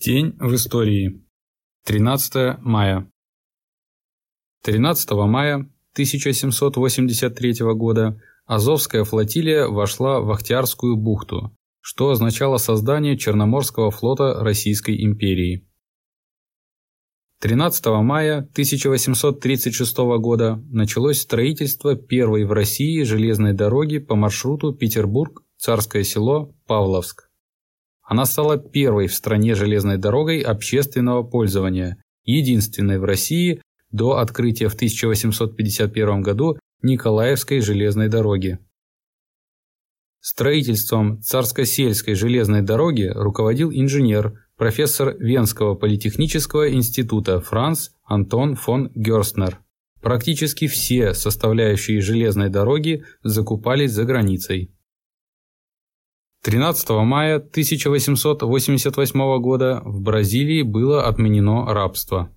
День в истории. 13 мая. 13 мая 1783 года Азовская флотилия вошла в Ахтиарскую бухту, что означало создание Черноморского флота Российской империи. 13 мая 1836 года началось строительство первой в России железной дороги по маршруту Петербург, Царское село, Павловск. Она стала первой в стране железной дорогой общественного пользования, единственной в России до открытия в 1851 году Николаевской железной дороги. Строительством Царско-сельской железной дороги руководил инженер, профессор Венского политехнического института Франц Антон фон Герстнер. Практически все составляющие железной дороги закупались за границей. 13 мая 1888 года в Бразилии было отменено рабство.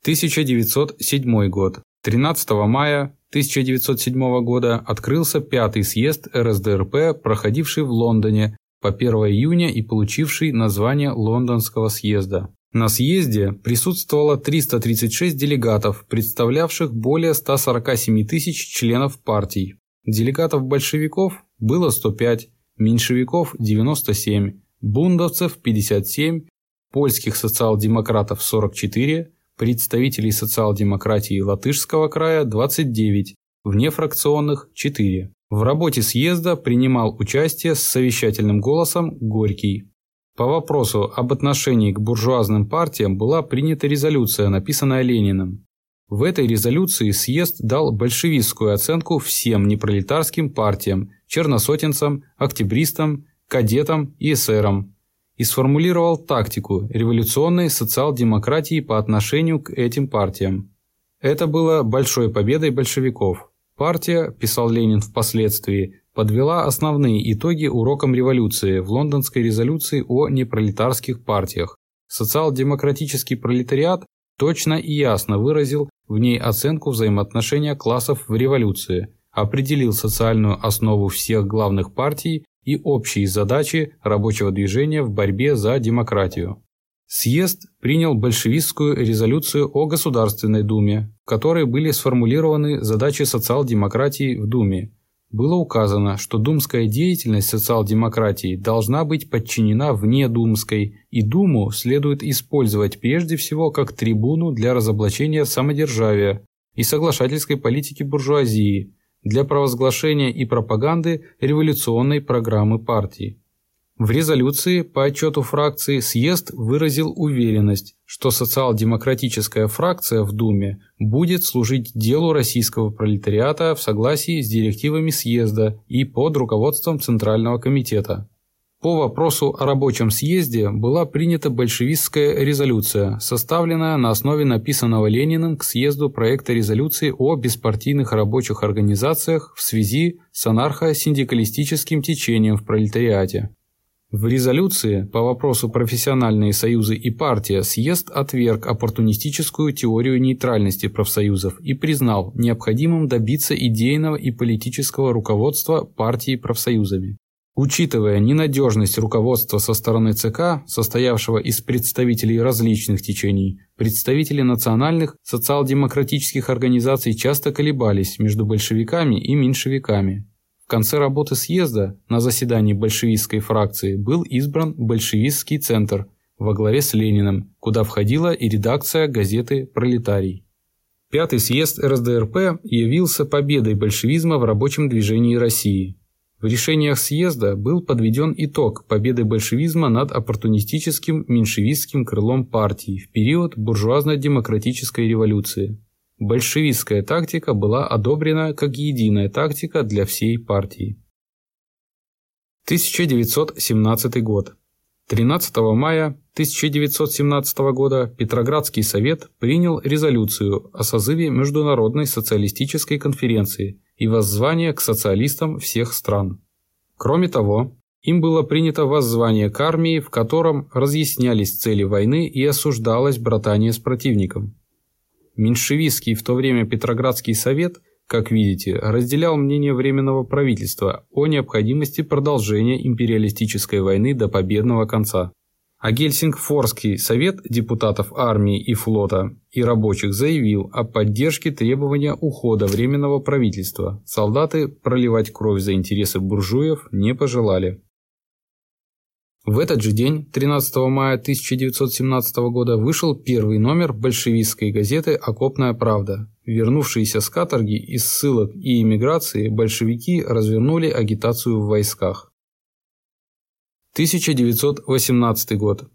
1907 год. 13 мая 1907 года открылся пятый съезд РСДРП, проходивший в Лондоне по 1 июня и получивший название Лондонского съезда. На съезде присутствовало 336 делегатов, представлявших более 147 тысяч членов партий. Делегатов большевиков было 105, меньшевиков – 97, бундовцев – 57, польских социал-демократов – 44, представителей социал-демократии Латышского края – 29, внефракционных – 4. В работе съезда принимал участие с совещательным голосом Горький. По вопросу об отношении к буржуазным партиям была принята резолюция, написанная Лениным. В этой резолюции съезд дал большевистскую оценку всем непролетарским партиям, черносотенцам, октябристам, кадетам и эсерам и сформулировал тактику революционной социал-демократии по отношению к этим партиям. Это было большой победой большевиков. Партия, писал Ленин впоследствии, подвела основные итоги урокам революции в лондонской резолюции о непролетарских партиях. Социал-демократический пролетариат точно и ясно выразил в ней оценку взаимоотношения классов в революции, определил социальную основу всех главных партий и общие задачи рабочего движения в борьбе за демократию. Съезд принял большевистскую резолюцию о Государственной Думе, в которой были сформулированы задачи социал-демократии в Думе, было указано, что думская деятельность социал-демократии должна быть подчинена внедумской, и Думу следует использовать прежде всего как трибуну для разоблачения самодержавия и соглашательской политики буржуазии, для провозглашения и пропаганды революционной программы партии. В резолюции по отчету фракции съезд выразил уверенность, что социал-демократическая фракция в Думе будет служить делу российского пролетариата в согласии с директивами съезда и под руководством Центрального комитета. По вопросу о рабочем съезде была принята большевистская резолюция, составленная на основе написанного Лениным к съезду проекта резолюции о беспартийных рабочих организациях в связи с анархо-синдикалистическим течением в пролетариате. В резолюции по вопросу профессиональные союзы и партия съезд отверг оппортунистическую теорию нейтральности профсоюзов и признал необходимым добиться идейного и политического руководства партии профсоюзами. Учитывая ненадежность руководства со стороны ЦК, состоявшего из представителей различных течений, представители национальных социал-демократических организаций часто колебались между большевиками и меньшевиками, конце работы съезда на заседании большевистской фракции был избран большевистский центр во главе с Лениным, куда входила и редакция газеты «Пролетарий». Пятый съезд РСДРП явился победой большевизма в рабочем движении России. В решениях съезда был подведен итог победы большевизма над оппортунистическим меньшевистским крылом партии в период буржуазно-демократической революции большевистская тактика была одобрена как единая тактика для всей партии. 1917 год. 13 мая 1917 года Петроградский совет принял резолюцию о созыве Международной социалистической конференции и воззвание к социалистам всех стран. Кроме того, им было принято воззвание к армии, в котором разъяснялись цели войны и осуждалось братание с противником. Меньшевистский в то время Петроградский совет, как видите, разделял мнение Временного правительства о необходимости продолжения империалистической войны до победного конца. А Гельсингфорский совет депутатов армии и флота и рабочих заявил о поддержке требования ухода Временного правительства. Солдаты проливать кровь за интересы буржуев не пожелали. В этот же день, 13 мая 1917 года, вышел первый номер большевистской газеты «Окопная правда». Вернувшиеся с каторги, из ссылок и эмиграции, большевики развернули агитацию в войсках. 1918 год.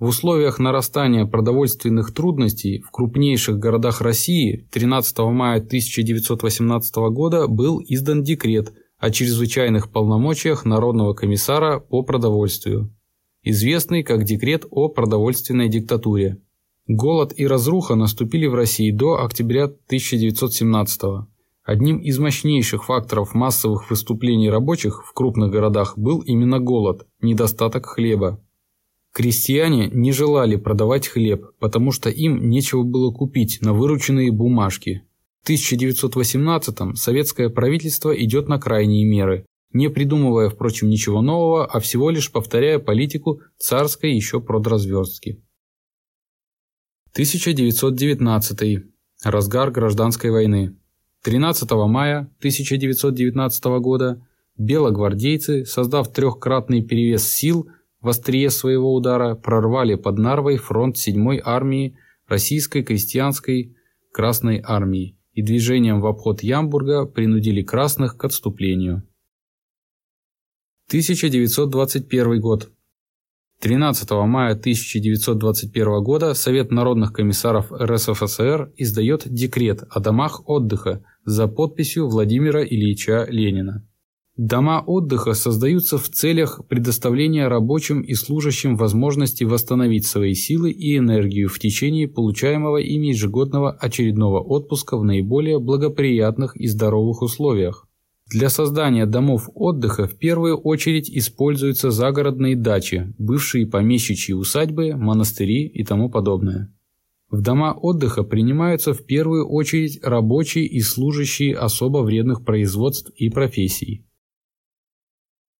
В условиях нарастания продовольственных трудностей в крупнейших городах России 13 мая 1918 года был издан декрет о чрезвычайных полномочиях Народного комиссара по продовольствию, известный как декрет о продовольственной диктатуре. Голод и разруха наступили в России до октября 1917 года. Одним из мощнейших факторов массовых выступлений рабочих в крупных городах был именно голод, недостаток хлеба. Крестьяне не желали продавать хлеб, потому что им нечего было купить на вырученные бумажки. В 1918-м советское правительство идет на крайние меры, не придумывая, впрочем, ничего нового, а всего лишь повторяя политику царской еще продразверстки. 1919. Разгар гражданской войны. 13 мая 1919 года белогвардейцы, создав трехкратный перевес сил в острие своего удара, прорвали под Нарвой фронт 7-й армии Российской крестьянской Красной армии и движением в обход Ямбурга принудили красных к отступлению. 1921 год. 13 мая 1921 года Совет народных комиссаров РСФСР издает декрет о домах отдыха за подписью Владимира Ильича Ленина. Дома отдыха создаются в целях предоставления рабочим и служащим возможности восстановить свои силы и энергию в течение получаемого ими ежегодного очередного отпуска в наиболее благоприятных и здоровых условиях. Для создания домов отдыха в первую очередь используются загородные дачи, бывшие помещичьи усадьбы, монастыри и тому подобное. В дома отдыха принимаются в первую очередь рабочие и служащие особо вредных производств и профессий.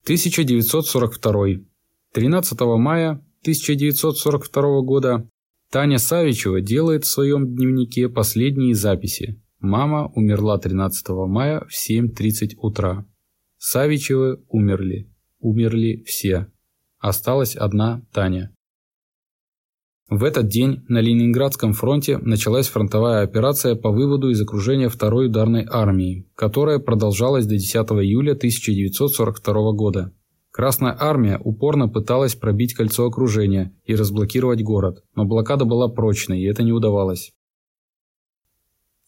1942. 13 мая 1942 года Таня Савичева делает в своем дневнике последние записи. Мама умерла 13 мая в 7.30 утра. Савичевы умерли. Умерли все. Осталась одна Таня. В этот день на Ленинградском фронте началась фронтовая операция по выводу из окружения второй ударной армии, которая продолжалась до 10 июля 1942 года. Красная армия упорно пыталась пробить кольцо окружения и разблокировать город, но блокада была прочной, и это не удавалось.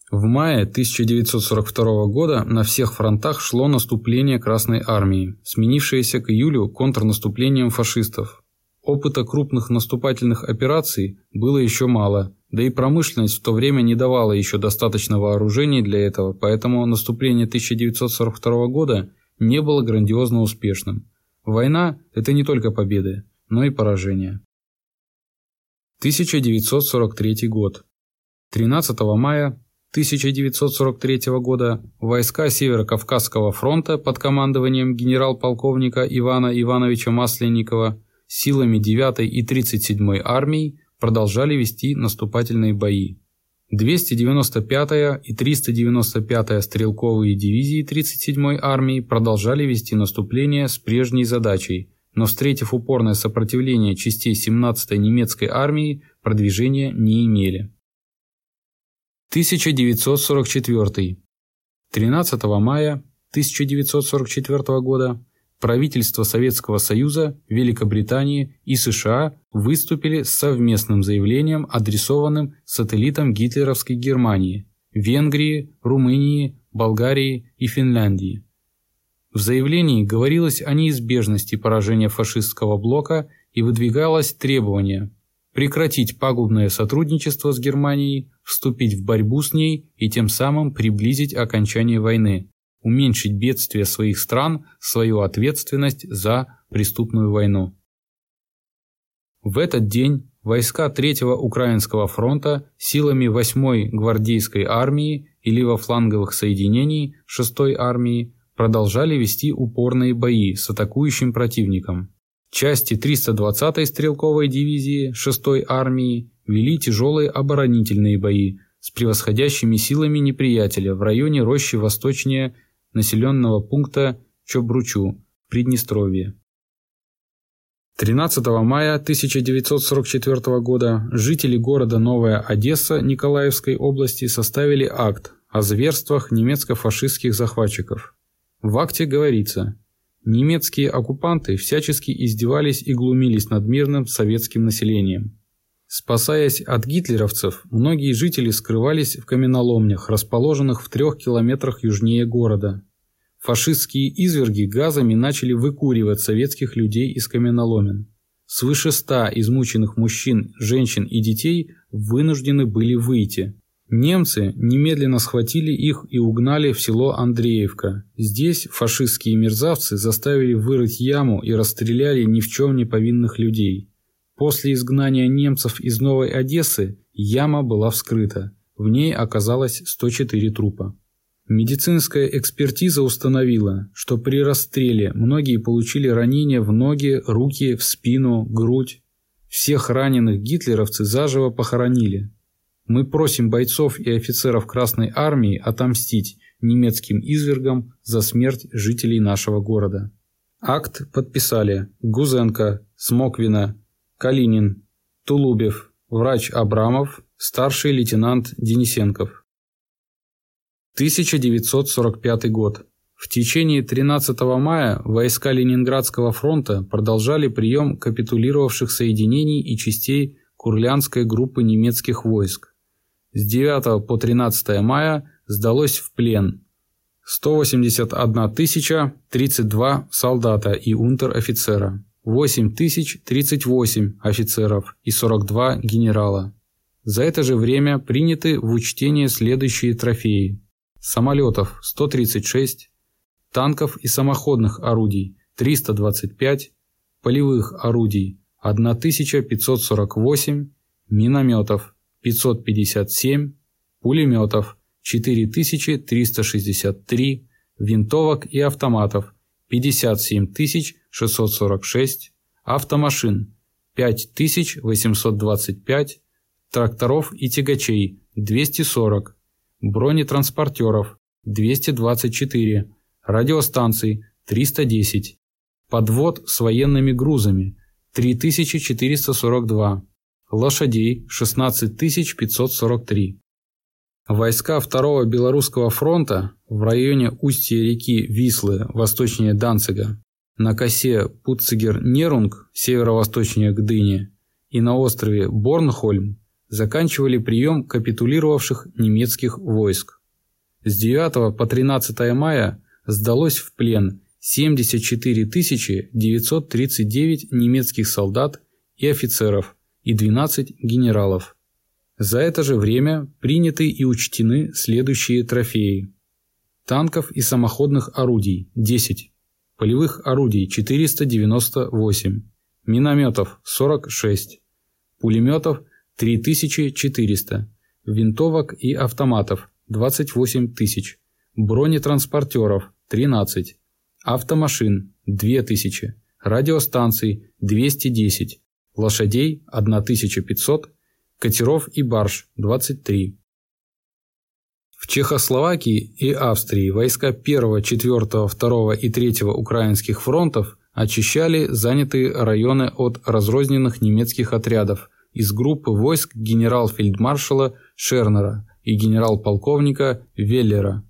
В мае 1942 года на всех фронтах шло наступление Красной Армии, сменившееся к июлю контрнаступлением фашистов. Опыта крупных наступательных операций было еще мало, да и промышленность в то время не давала еще достаточно вооружений для этого, поэтому наступление 1942 года не было грандиозно успешным. Война – это не только победы, но и поражения. 1943 год. 13 мая 1943 года войска Северо-Кавказского фронта под командованием генерал-полковника Ивана Ивановича Масленникова силами 9 и 37 армий продолжали вести наступательные бои. 295-я и 395-я стрелковые дивизии 37-й армии продолжали вести наступление с прежней задачей, но встретив упорное сопротивление частей 17-й немецкой армии, продвижения не имели. 1944. 13 мая 1944 года правительства Советского Союза, Великобритании и США выступили с совместным заявлением, адресованным сателлитам гитлеровской Германии, Венгрии, Румынии, Болгарии и Финляндии. В заявлении говорилось о неизбежности поражения фашистского блока и выдвигалось требование прекратить пагубное сотрудничество с Германией, вступить в борьбу с ней и тем самым приблизить окончание войны, уменьшить бедствия своих стран, свою ответственность за преступную войну. В этот день войска Третьего Украинского фронта силами 8-й гвардейской армии и левофланговых соединений 6-й армии продолжали вести упорные бои с атакующим противником. Части 320-й стрелковой дивизии 6-й армии вели тяжелые оборонительные бои с превосходящими силами неприятеля в районе рощи восточнее населенного пункта Чобручу в Приднестровье. 13 мая 1944 года жители города Новая Одесса Николаевской области составили акт о зверствах немецко-фашистских захватчиков. В акте говорится – Немецкие оккупанты всячески издевались и глумились над мирным советским населением. Спасаясь от гитлеровцев, многие жители скрывались в каменоломнях, расположенных в трех километрах южнее города. Фашистские изверги газами начали выкуривать советских людей из каменоломен. Свыше ста измученных мужчин, женщин и детей вынуждены были выйти. Немцы немедленно схватили их и угнали в село Андреевка. Здесь фашистские мерзавцы заставили вырыть яму и расстреляли ни в чем не повинных людей. После изгнания немцев из Новой Одессы яма была вскрыта. В ней оказалось 104 трупа. Медицинская экспертиза установила, что при расстреле многие получили ранения в ноги, руки, в спину, грудь. Всех раненых гитлеровцы заживо похоронили. Мы просим бойцов и офицеров Красной Армии отомстить немецким извергам за смерть жителей нашего города. Акт подписали Гузенко, Смоквина, Калинин, Тулубев, врач Абрамов, старший лейтенант Денисенков. 1945 год. В течение 13 мая войска Ленинградского фронта продолжали прием капитулировавших соединений и частей Курлянской группы немецких войск с 9 по 13 мая сдалось в плен 181 тысяча 32 солдата и унтер-офицера, 8 тысяч 38 офицеров и 42 генерала. За это же время приняты в учтение следующие трофеи. Самолетов 136, танков и самоходных орудий 325, полевых орудий 1548, минометов 557, пулеметов 4363, винтовок и автоматов 57646, автомашин 5825, тракторов и тягачей 240, бронетранспортеров 224, радиостанций 310, подвод с военными грузами 3442, лошадей 16 543. Войска Второго Белорусского фронта в районе устья реки Вислы, восточнее Данцига, на косе Пуцигер-Нерунг, северо-восточнее Гдыни, и на острове Борнхольм заканчивали прием капитулировавших немецких войск. С 9 по 13 мая сдалось в плен 74 939 немецких солдат и офицеров – и 12 генералов. За это же время приняты и учтены следующие трофеи. Танков и самоходных орудий – 10, полевых орудий – 498, минометов – 46, пулеметов – 3400, винтовок и автоматов – 28 тысяч, бронетранспортеров – 13, автомашин – 2000, радиостанций – 210, лошадей 1500, катеров и барж 23. В Чехословакии и Австрии войска 1, 4, 2 и 3 украинских фронтов очищали занятые районы от разрозненных немецких отрядов из группы войск генерал-фельдмаршала Шернера и генерал-полковника Веллера.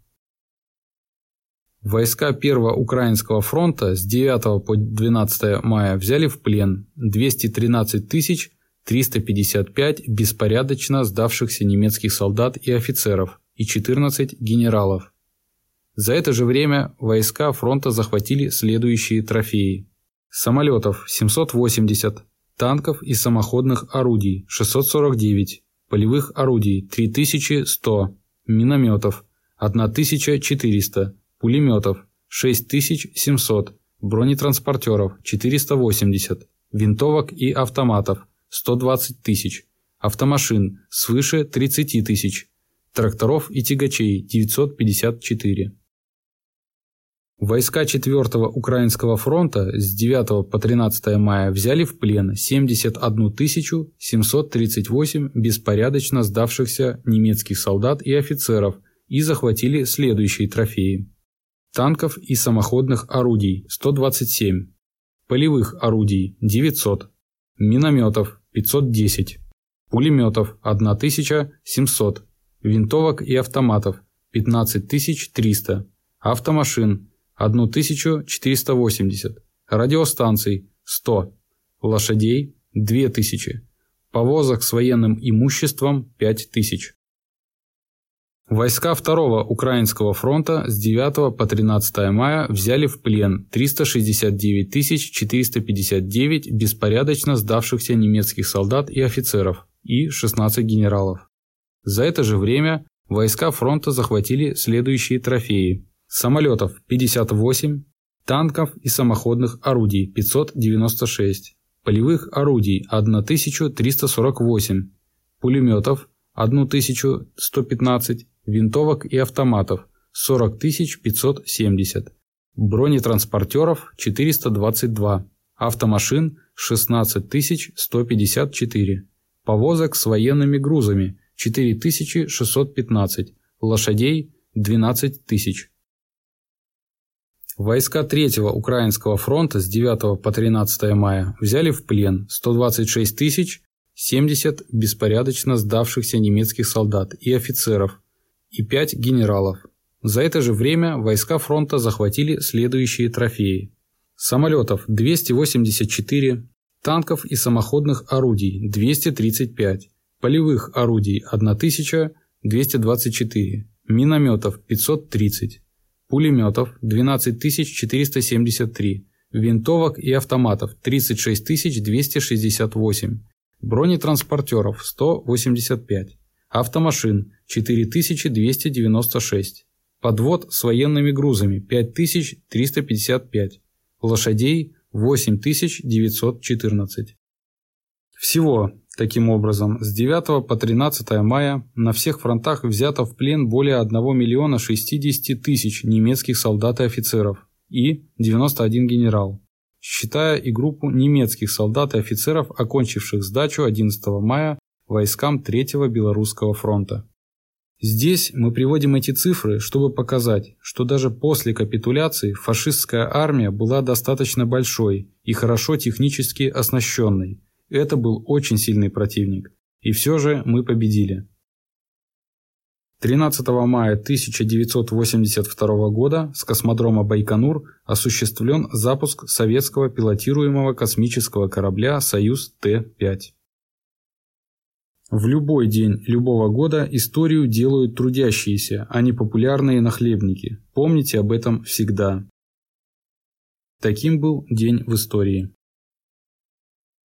Войска Первого Украинского фронта с 9 по 12 мая взяли в плен 213 355 беспорядочно сдавшихся немецких солдат и офицеров и 14 генералов. За это же время войска фронта захватили следующие трофеи. Самолетов 780, танков и самоходных орудий 649, полевых орудий 3100, минометов 1400, пулеметов 6700, бронетранспортеров 480, винтовок и автоматов 120 тысяч, автомашин свыше 30 тысяч, тракторов и тягачей 954. Войска 4-го Украинского фронта с 9 по 13 мая взяли в плен 71 738 беспорядочно сдавшихся немецких солдат и офицеров и захватили следующие трофеи. Танков и самоходных орудий – 127, полевых орудий – 900, минометов – 510, пулеметов – 1700, винтовок и автоматов – 15300, автомашин – 1480, радиостанций – 100, лошадей – 2000, повозок с военным имуществом – 5000. Войска Второго Украинского фронта с 9 по 13 мая взяли в плен 369 459 беспорядочно сдавшихся немецких солдат и офицеров и 16 генералов. За это же время войска фронта захватили следующие трофеи самолетов 58, танков и самоходных орудий 596, полевых орудий 1348, пулеметов 1115, винтовок и автоматов 40 570, бронетранспортеров 422, автомашин 16 154, повозок с военными грузами 4615, лошадей 12 тысяч. Войска Третьего Украинского фронта с 9 по 13 мая взяли в плен 126 тысяч 70 беспорядочно сдавшихся немецких солдат и офицеров и 5 генералов. За это же время войска фронта захватили следующие трофеи. Самолетов 284, танков и самоходных орудий 235, полевых орудий 1224, минометов 530, пулеметов 12 473, винтовок и автоматов 36 268, бронетранспортеров 185, автомашин 4296, подвод с военными грузами 5355, лошадей 8914. Всего, таким образом, с 9 по 13 мая на всех фронтах взято в плен более 1 миллиона 60 тысяч немецких солдат и офицеров и 91 генерал, считая и группу немецких солдат и офицеров, окончивших сдачу 11 мая войскам Третьего Белорусского фронта. Здесь мы приводим эти цифры, чтобы показать, что даже после капитуляции фашистская армия была достаточно большой и хорошо технически оснащенной, это был очень сильный противник. И все же мы победили. 13 мая 1982 года с космодрома Байконур осуществлен запуск советского пилотируемого космического корабля «Союз-Т-5». В любой день любого года историю делают трудящиеся, а не популярные нахлебники. Помните об этом всегда. Таким был день в истории.